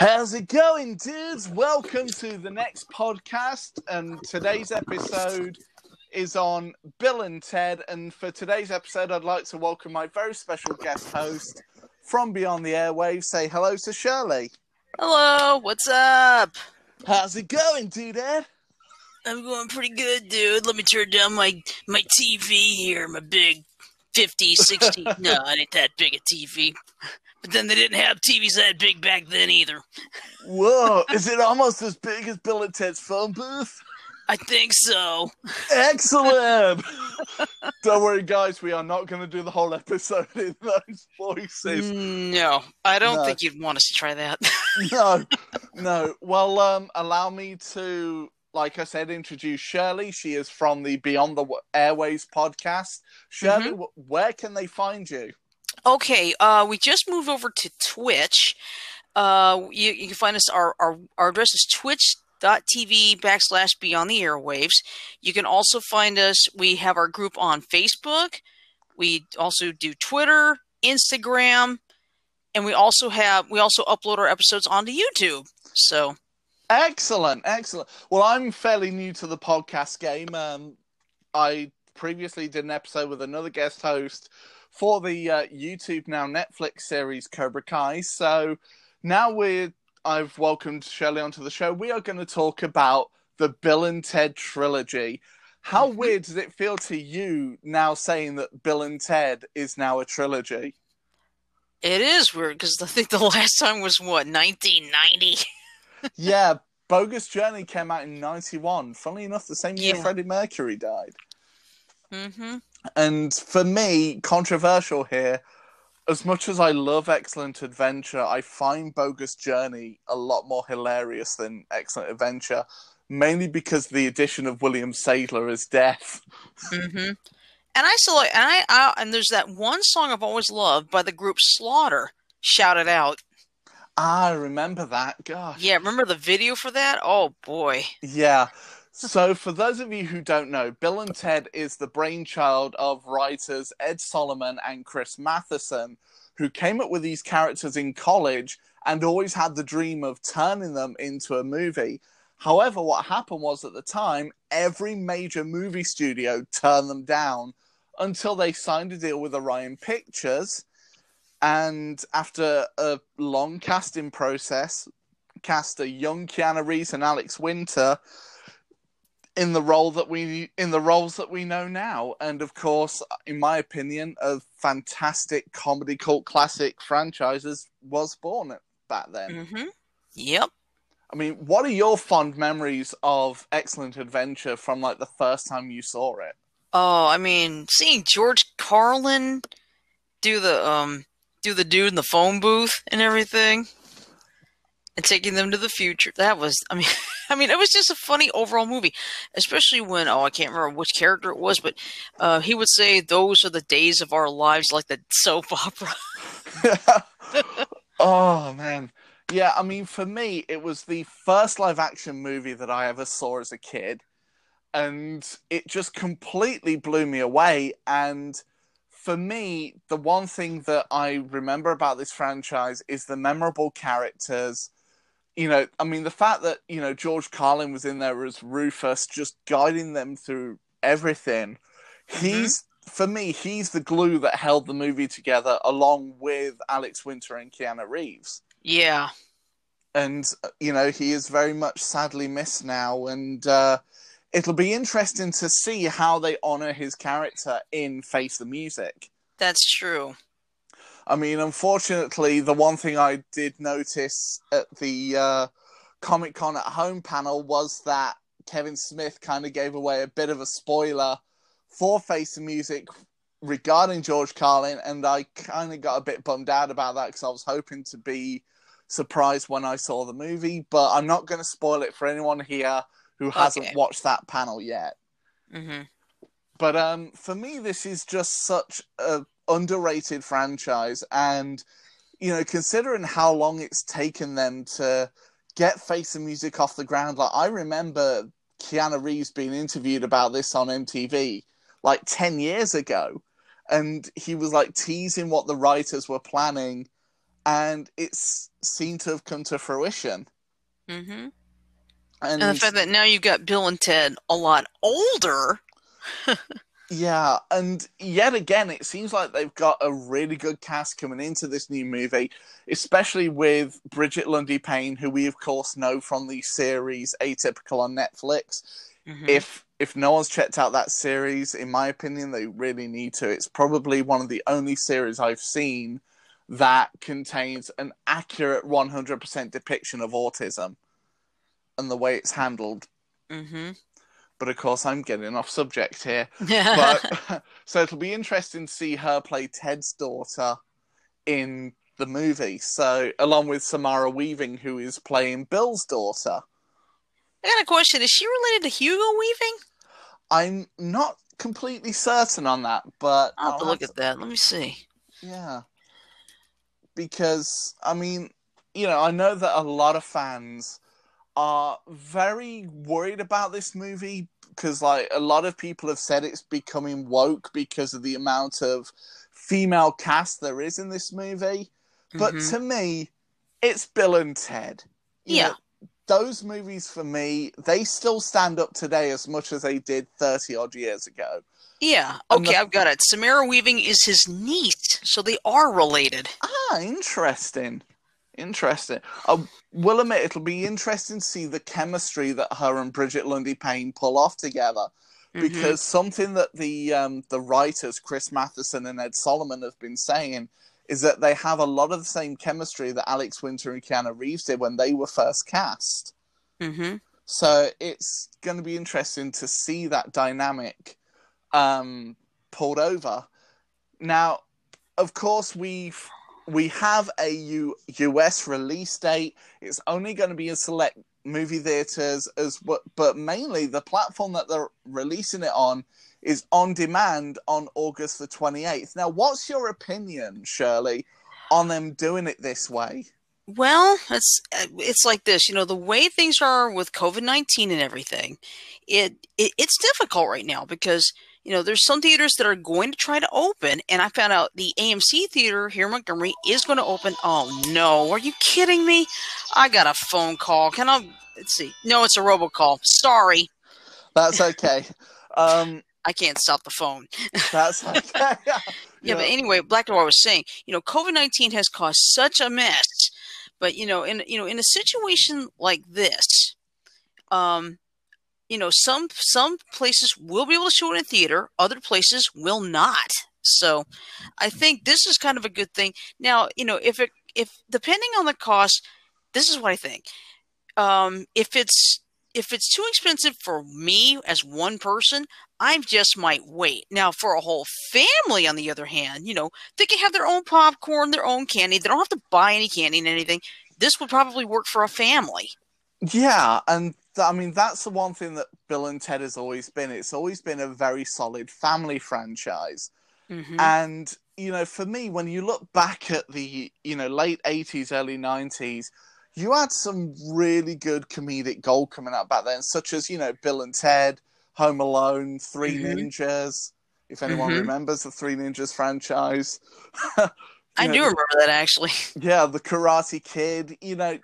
How's it going, dudes? Welcome to the next podcast. And today's episode is on Bill and Ted. And for today's episode, I'd like to welcome my very special guest host from Beyond the Airwaves. Say hello to Shirley. Hello, what's up? How's it going, dude? Ed? I'm going pretty good, dude. Let me turn down my my TV here, my big 50, 60. no, it ain't that big a TV. But then they didn't have TVs that big back then either. Whoa, is it almost as big as Bill and Ted's phone booth? I think so. Excellent. Don't worry, guys. We are not going to do the whole episode in those voices. No, I don't No. think you'd want us to try that. no, no. Well, um, allow me to, like I said, introduce Shirley. She is from the Beyond the Airways podcast. Shirley, wh- where can they find you? Okay, uh, we just moved over to Twitch. Uh, you, you can find us. Our, our our address is twitch.tv backslash beyond the airwaves. You can also find us. We have our group on Facebook. We also do Twitter, Instagram, and we also have we also upload our episodes onto YouTube. So Excellent, excellent. Well, I'm fairly new to the podcast game. Um, I previously did an episode with another guest host for the uh, YouTube now Netflix series Cobra Kai. So now we're I've welcomed Shirley onto the show. We are going to talk about the Bill and Ted trilogy. How weird does it feel to you now saying that Bill and Ted is now a trilogy? it is weird because I think the last time was what 1990. yeah, Bogus Journey came out in '91. Funnily enough, the same year Yeah. Freddie Mercury died. Mm-hmm. And for me, controversial here, as much as I love Excellent Adventure, I find Bogus Journey a lot more hilarious than Excellent Adventure, mainly because the addition of William Sadler as Death. Mm-hmm. And I still like, and I, I and there's that one song I've always loved by the group Slaughter. Shout it out. Ah, I remember that. Gosh. Yeah, remember the video for that? Oh boy. Yeah. So, for those of you who don't know, Bill and Ted is the brainchild of writers Ed Solomon and Chris Matheson, who came up with these characters in college and always had the dream of turning them into a movie. However, what happened was at the time, every major movie studio turned them down until they signed a deal with Orion Pictures. And after a long casting process, cast a young Keanu Reeves and Alex Winter in the role that we in the roles that we know now and of course in my opinion a fantastic comedy cult classic franchises was born back then Mm-hmm. Yep. i mean what are your fond memories of excellent adventure from like the first time you saw it Oh, I mean, seeing George Carlin do the um do the dude in the phone booth and everything, and taking them to the future. That was, I mean, I mean, it was just a funny overall movie, especially when oh, I can't remember which character it was, but uh, he would say, "Those are the days of our lives," like the soap opera. oh man yeah i mean for me it was the first live action movie that i ever saw as a kid and it just completely blew me away and for me the one thing that i remember about this franchise is the memorable characters you know i mean the fact that you know george carlin was in there as rufus just guiding them through everything he's for me he's the glue that held the movie together along with alex winter and keanu reeves Yeah. and uh, you know he is very much sadly missed now and uh, it'll be interesting to see how they honor his character in face the music That's true. I mean unfortunately the one thing i did notice at the uh, comic con at home panel was that kevin smith kind of gave away a bit of a spoiler for face the music regarding george carlin and i kind of got a bit bummed out about that because i was hoping to be surprised when I saw the movie, but I'm not going to spoil it for anyone here who hasn't watched that panel yet. hmm But um, for me, this is just such a underrated franchise, and you know, considering how long it's taken them to get Face and Music off the ground, like I remember Keanu Reeves being interviewed about this on MTV like ten years ago, and he was like teasing what the writers were planning and it's seemed to have come to fruition. Mm-hmm. And, And the fact that now you've got Bill and Ted a lot older. yeah, and yet again, it seems like they've got a really good cast coming into this new movie, especially with Brigette Lundy-Paine, who we of course know from the series Atypical on Netflix. Mhm. If if no one's checked out that series, in my opinion, they really need to. It's probably one of the only series I've seen that contains an accurate 100% depiction of autism and the way it's handled. Mhm. But of course, I'm getting off subject here. But so it'll be interesting to see her play Ted's daughter in the movie. So along with Samara Weaving, who is playing Bill's daughter. I got a question. Is she related to Hugo Weaving? I'm not completely certain on that, but I'll have to I'll look at that. Let me see. Yeah. Because, I mean, you know, I know that a lot of fans are very worried about this movie because, like, a lot of people have said it's becoming woke because of the amount of female cast there is in this movie. But Mhm. to me, it's Bill and Ted. You Yeah. know, those movies for me, they still stand up today as much as they did 30 odd years ago. Yeah. Okay, the- I've got it. Samara Weaving is his niece, so they are related. Ah, interesting. Interesting. I will admit it'll be interesting to see the chemistry that her and Brigette Lundy-Paine pull off together. Mhm. Because something that the um, the writers Chris Matheson and Ed Solomon have been saying is that they have a lot of the same chemistry that Alex Winter and Keanu Reeves did when they were first cast. Mhm. So it's going to be interesting to see that dynamic um, pulled over. Now, of course, we've we have a U- US release date. It's only going to be in select movie theaters as but but mainly the platform that they're releasing it on is on demand on August the 28th. Now, what's your opinion, Shirley, on them doing it this way? Well, it's it's like this, you know, the way things are with COVID nineteen and everything. It, it it's difficult right now because you know there's some theaters that are going to try to open, and I found out the AMC theater here in Montgomery is going to open. Oh no, are you kidding me? I got a phone call. Can I? Let's see. No, it's a robocall. Sorry, That's okay. um, I can't stop the phone. that's okay. Yeah, but anyway, Black Door was saying, you know, COVID nineteen has caused such a mess. But you know, in you know, in a situation like this, um, you know, some some places will be able to show it in theater, other places will not. So, I think this is kind of a good thing. Now, you know, if it if depending on the cost, this is what I think. Um, if it's if it's too expensive for me as one person, I just might wait. Now, for a whole family, on the other hand, you know, they can have their own popcorn, their own candy. They don't have to buy any candy and anything. This would probably work for a family. Yeah, and I mean that's the one thing that Bill and Ted has always been. It's always been a very solid family franchise. Mm-hmm. And you know, for me, when you look back at the you know late eighties, early nineties, you had some really good comedic gold coming out back then, such as you know Bill and Ted, Home Alone, 3 Mhm. Ninjas. If anyone Mhm. remembers the Three Ninjas franchise, I you do know, remember that actually. yeah, the Karate Kid. You know.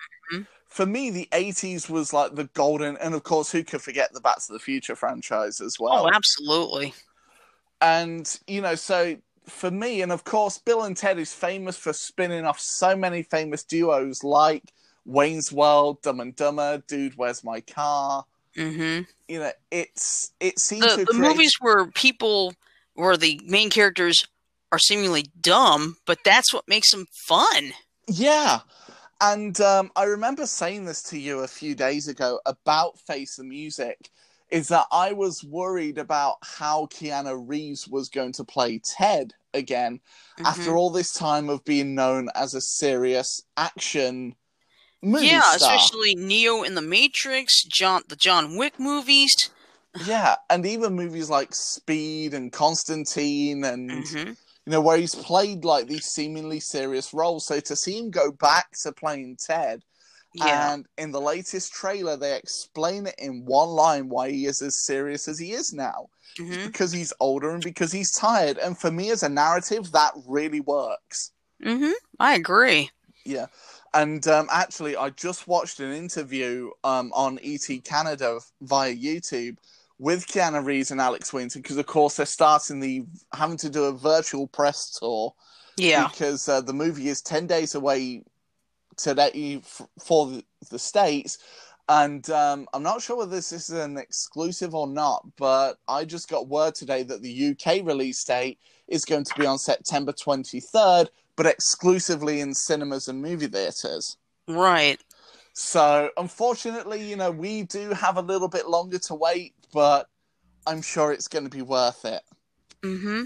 For me, the '80s was like the golden, and of course, who could forget the Back to the Future franchise as well? Oh, absolutely. And you know, so for me, and of course, Bill and Ted is famous for spinning off so many famous duos like Wayne's World, Dumb and Dumber, Dude, Where's My Car? hmm You know, it's it seems The, to the create- movies where people, where the main characters are seemingly dumb, but that's what makes them fun. Yeah. And um, I remember saying this to you a few days ago about Face the Music, is that I was worried about how Keanu Reeves was going to play Ted again Mhm. after all this time of being known as a serious action movie yeah, star. especially Neo in the Matrix, John, the John Wick movies. Yeah, and even movies like Speed and Constantine and hmm you know, where he's played like these seemingly serious roles. So to see him go back to playing Ted, Yeah. and in the latest trailer, they explain it in one line why he is as serious as he is now. hmm Because he's older and because he's tired. And for me, as a narrative, that really works. hmm I agree. Yeah, and um, actually, I just watched an interview um, on ET Canada via YouTube with Keanu Reeves and Alex Winter because, of course, they're starting the having to do a virtual press tour. Yeah, because uh, the movie is ten days away today for the, the states. And um, I'm not sure whether this is an exclusive or not, but I just got word today that the UK release date is going to be on September 23rd, but exclusively in cinemas and movie theaters. right. So, unfortunately, you know, we do have a little bit longer to wait, but I'm sure it's going to be worth it. Mm-hmm.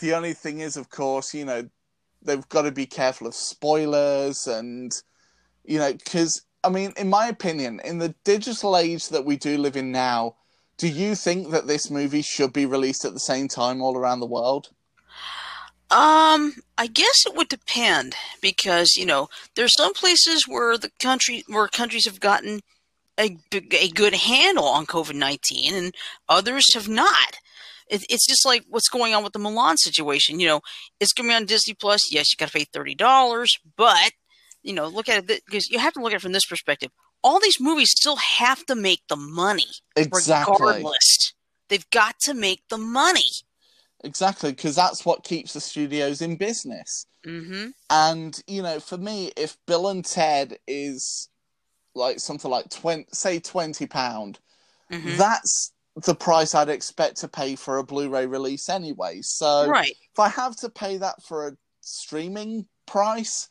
The only thing is, of course, you know, they've got to be careful of spoilers and, you know, because, I mean, in my opinion, in the digital age that we do live in now, do you think that this movie should be released at the same time all around the world? Um, I guess it would depend because you know there's some places where the country where countries have gotten a a good handle on COVID nineteen, and others have not. It, it's just like what's going on with the Mulan situation. You know, it's going to be on Disney Plus. Yes, you got to pay thirty dollars, but you know, look at it because you have to look at it from this perspective. All these movies still have to make the money, Exactly. regardless. They've got to make the money. Exactly, because that's what keeps the studios in business. Mm-hmm. And, you know, for me, if Bill and Ted is like something like 20, say 20 pound, Mhm. that's the price I'd expect to pay for a Blu-ray release anyway. So Right. if I have to pay that for a streaming price,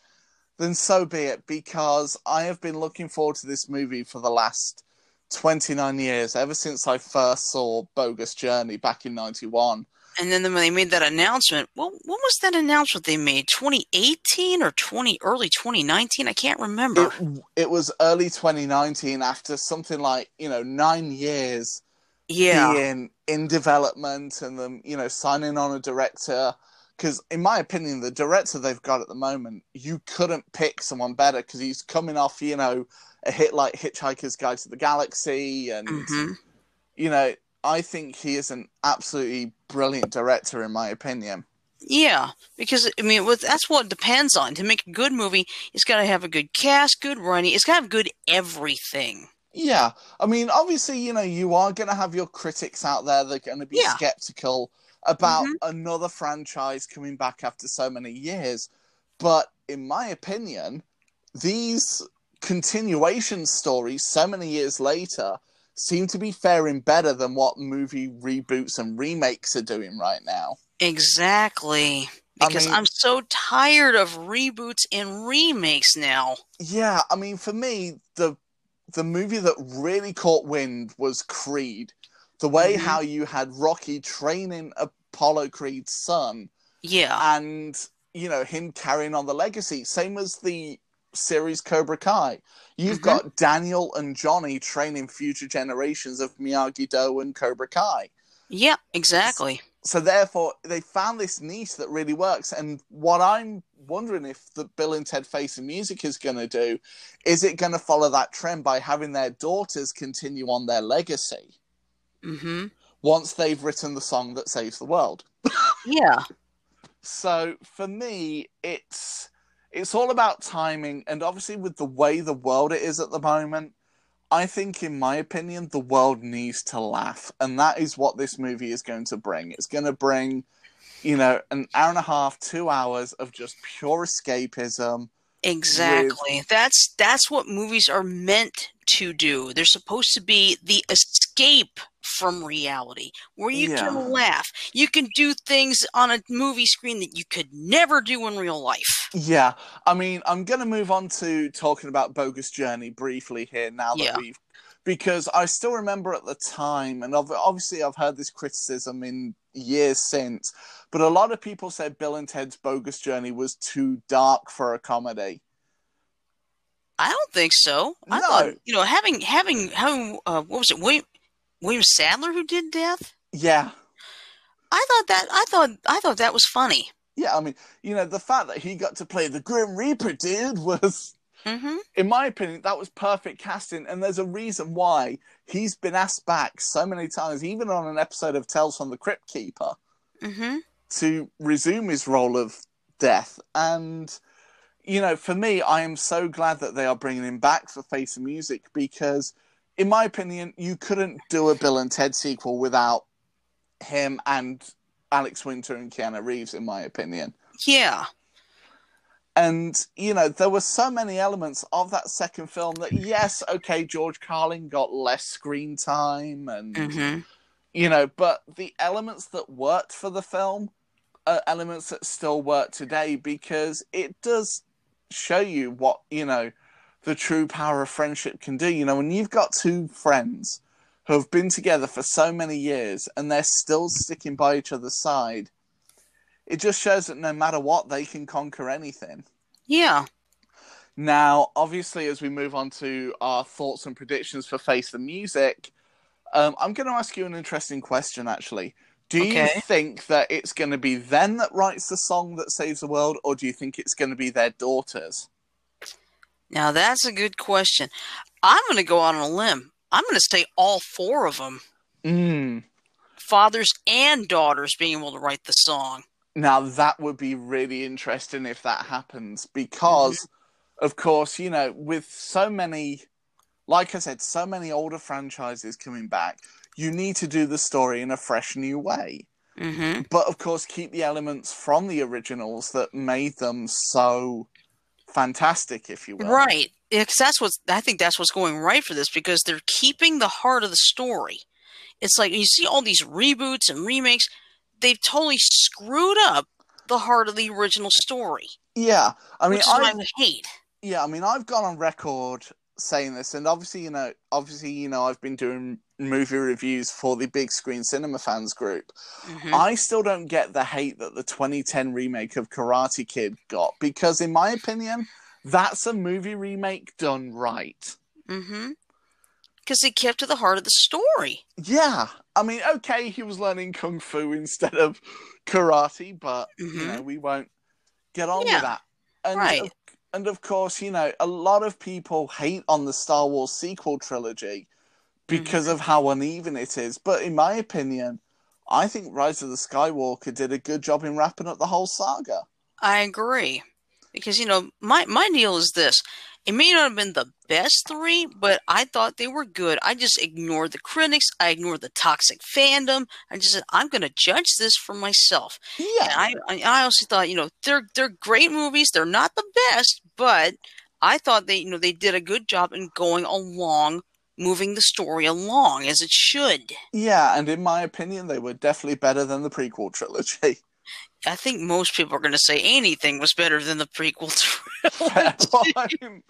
then so be it. Because I have been looking forward to this movie for the last 29 years, ever since I first saw Bogus Journey back in 91. And then when they made that announcement, well, when was that announcement they made? 2018 or 20 early 2019? I can't remember. It, it was early 2019 after something like, you know, nine years yeah. being in development and them, you know, signing on a director. Because, in my opinion, the director they've got at the moment, you couldn't pick someone better because he's coming off, you know, a hit like Hitchhiker's Guide to the Galaxy. And, Mhm. you know, I think he is an absolutely brilliant director, in my opinion. Yeah, because I mean, with, that's what it depends on. To make a good movie, it's got to have a good cast, good writing. It's got to have good everything. Yeah, I mean, obviously, you know, you are going to have your critics out there that are going to be Yeah. skeptical about Mhm. another franchise coming back after so many years. But in my opinion, these continuation stories, so many years later, seem to be faring better than what movie reboots and remakes are doing right now. Exactly. I Because mean- I'm so tired of reboots and remakes now. Yeah, I mean, for me, the the movie that really caught wind was Creed. The way Mhm. how you had Rocky training Apollo Creed's son, Yeah. and you know him carrying on the legacy. Same as the series Cobra Kai. You've Mhm. got Daniel and Johnny training future generations of Miyagi Do and Cobra Kai. Yeah, exactly. so therefore they found this niche that really works and what i'm wondering if the bill and ted face and music is going to do is it going to follow that trend by having their daughters continue on their legacy hmm once they've written the song that saves the world. Yeah. so for me it's it's all about timing and obviously with the way the world it is at the moment i think in my opinion the world needs to laugh and that is what this movie is going to bring. It's going to bring you know an hour and a half two hours of just pure escapism Exactly. That's that's what movies are meant to do. They're supposed to be the escape from reality, where you Yeah. can laugh. You can do things on a movie screen that you could never do in real life. yeah i mean i'm going to move on to talking about bogus journey briefly here now that Yeah. we've because i still remember at the time and obviously i've heard this criticism in years since but a lot of people said bill and ted's bogus journey was too dark for a comedy I don't think so. I No. thought you know having having having uh, what was it William William Sadler who did Death. yeah I thought that I thought I thought that was funny. yeah i mean you know the fact that he got to play the grim reaper dude was hmm in my opinion, that was perfect casting, and there's a reason why he's been asked back so many times, even on an episode of Tales from the Crypt Keeper, hmm to resume his role of death. And you know, for me, I am so glad that they are bringing him back for Face of Music because, in my opinion, you couldn't do a Bill and Ted sequel without him and Alex Winter and Keanu Reeves, in my opinion. Yeah. And, you know, there were so many elements of that second film that, yes, okay, George Carlin got less screen time and, hmm you know, but the elements that worked for the film are elements that still work today because it does show you what, you know, the true power of friendship can do. You know, when you've got two friends who have been together for so many years and they're still sticking by each other's side, it just shows that no matter what, they can conquer anything. Yeah. Now, obviously, as we move on to our thoughts and predictions for Face the Music, um, I'm going to ask you an interesting question, actually. Do you think that it's going to be them that writes the song that saves the world, or do you think it's going to be their daughters? Now that's a good question. I'm going to go out on a limb. I'm going to say all four of them, Mm. fathers and daughters, being able to write the song. Now, that would be really interesting if that happens, because, of course, you know, with so many, like I said, so many older franchises coming back, you need to do the story in a fresh new way. hmm but of course keep the elements from the originals that made them so fantastic if you will Right. Because that's what's, I think that's what's going right for this because they're keeping the heart of the story. It's like you see all these reboots and remakes, they've totally screwed up the heart of the original story, yeah i mean I, hate. yeah i mean i've gone on record saying this and obviously you know obviously you know i've been doing movie reviews for the big screen cinema fans group Mhm. i still don't get the hate that the 2010 remake of karate kid got because in my opinion that's a movie remake done right Mm-hmm. Because they kept to the heart of the story. Yeah, I mean, okay, he was learning kung fu instead of karate, but you Mhm. know, we won't get on Yeah, with that. And right. of, and of course, you know, a lot of people hate on the Star Wars sequel trilogy because Mm-hmm. of how uneven it is. But in my opinion, I think Rise of the Skywalker did a good job in wrapping up the whole saga. I agree. Because, you know, my, my deal is this. It may not have been the best three, but I thought they were good. I just ignored the critics. I ignored the toxic fandom. I just said, I'm going to judge this for myself. And Yeah, I, I I also thought, you know, they're they're great movies. They're not the best, but I thought they, you know, they did a good job in going along, moving the story along as it should. yeah, and in my opinion, they were definitely better than the prequel trilogy. I think most people are going to say anything was better than the prequel Fair point.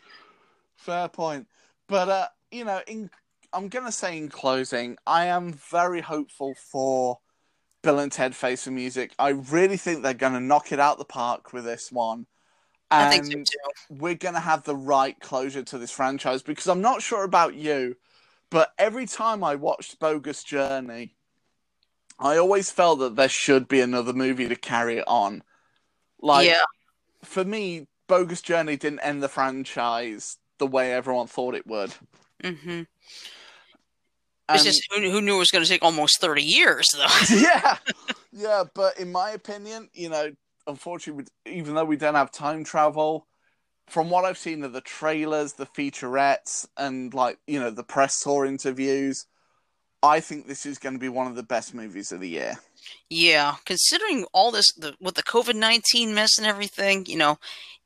Fair point. But uh, you know, in I'm gonna say in closing, I am very hopeful for Bill and Ted Face of Music. I really think they're gonna knock it out the park with this one. I And think so we're gonna have the right closure to this franchise because I'm not sure about you, but every time I watched Bogus Journey, I always felt that there should be another movie to carry it on. Like yeah, for me, Bogus Journey didn't end the franchise the way everyone thought it would. hmm it's just who, who knew it was going to take almost thirty years, though. yeah, yeah, but in my opinion, you know, unfortunately, even though we don't have time travel, from what I've seen of the trailers, the featurettes, and like you know the press tour interviews, I think this is going to be one of the best movies of the year. yeah, considering all this, the with the COVID nineteen mess and everything, you know,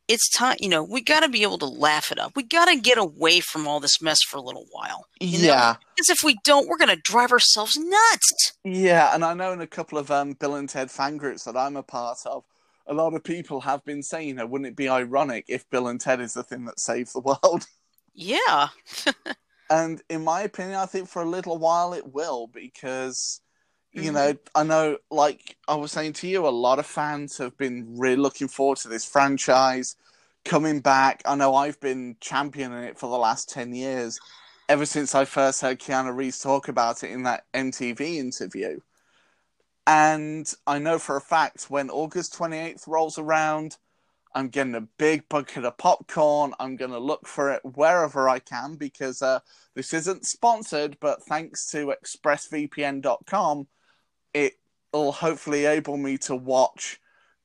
it's time. You know, we got to be able to laugh it up. We got to get away from all this mess for a little while. You yeah, Because if we don't, we're going to drive ourselves nuts. Yeah, and I know in a couple of um, Bill and Ted fan groups that I'm a part of, a lot of people have been saying, you know, wouldn't it be ironic if Bill and Ted is the thing that saves the world? Yeah. And in my opinion, I think for a little while it will because, you Mhm. know, I know, like I was saying to you, a lot of fans have been really looking forward to this franchise coming back. I know I've been championing it for the last 10 years, ever since I first heard Keanu Reeves talk about it in that MTV interview. And I know for a fact when August 28th rolls around, I'm getting a big bucket of popcorn. I'm going to look for it wherever I can because uh, this isn't sponsored, but thanks to expressvpn.com, it'll hopefully enable me to watch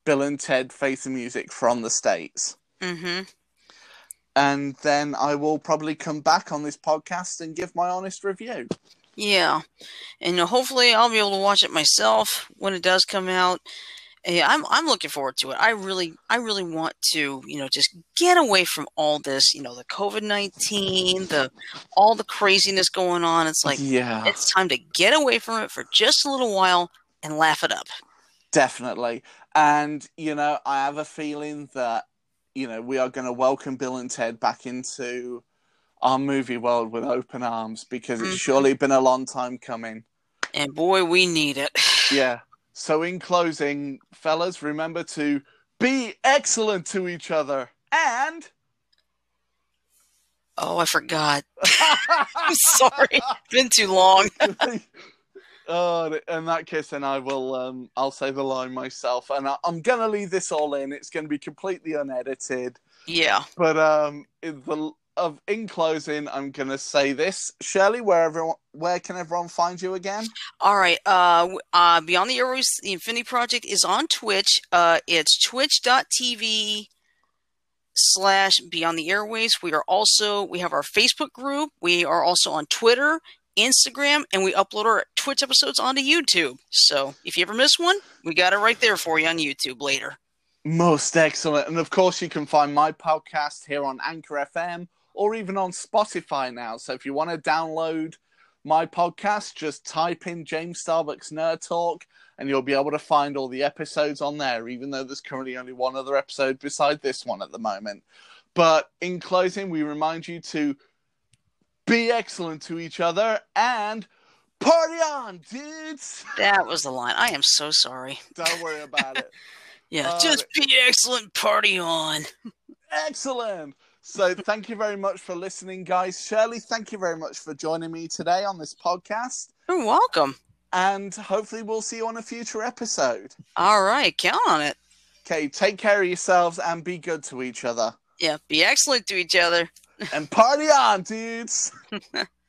Bill and Ted Face the Music from the States. Mm-hmm. and then I will probably come back on this podcast and give my honest review. Yeah, and hopefully I'll be able to watch it myself when it does come out. Yeah, I'm I'm looking forward to it. I really I really want to you know just get away from all this you know the COVID nineteen the all the craziness going on. It's like yeah, it's time to get away from it for just a little while and laugh it up. definitely. And you know, I have a feeling that you know we are going to welcome Bill and Ted back into our movie world with open arms because it's Mhm. surely been a long time coming. And boy, we need it. Yeah. So, in closing, fellas, remember to be excellent to each other and. Oh, I forgot. I'm sorry. It's been too long. oh, in that case, then I will. Um, I'll say the line myself, and I, I'm gonna leave this all in. It's gonna be completely unedited. Yeah. But um, the of in closing, I'm gonna say this, Shirley. Where everyone, where can everyone find you again? All right. Uh, uh, Beyond the Airways, the Infinity Project is on Twitch. Uh, it's twitch.tv slash Beyond the Airways. We are also, we have our Facebook group. We are also on Twitter, Instagram, and we upload our Twitch episodes onto YouTube. So if you ever miss one, we got it right there for you on YouTube later. Most excellent. And of course, you can find my podcast here on Anchor FM or even on Spotify now. So if you want to download my podcast, just type in James Starbucks Nerd Talk and you'll be able to find all the episodes on there, even though there's currently only one other episode beside this one at the moment. But in closing, we remind you to be excellent to each other and party on, dudes! That was the line. I am so sorry. Don't worry about it. Yeah, Uh, just be excellent. Party on. Excellent. So, thank you very much for listening, guys. Shirley, thank you very much for joining me today on this podcast. You're welcome. And hopefully, we'll see you on a future episode. All right, count on it. Okay, take care of yourselves and be good to each other. Yeah, be excellent to each other. And party on, dudes.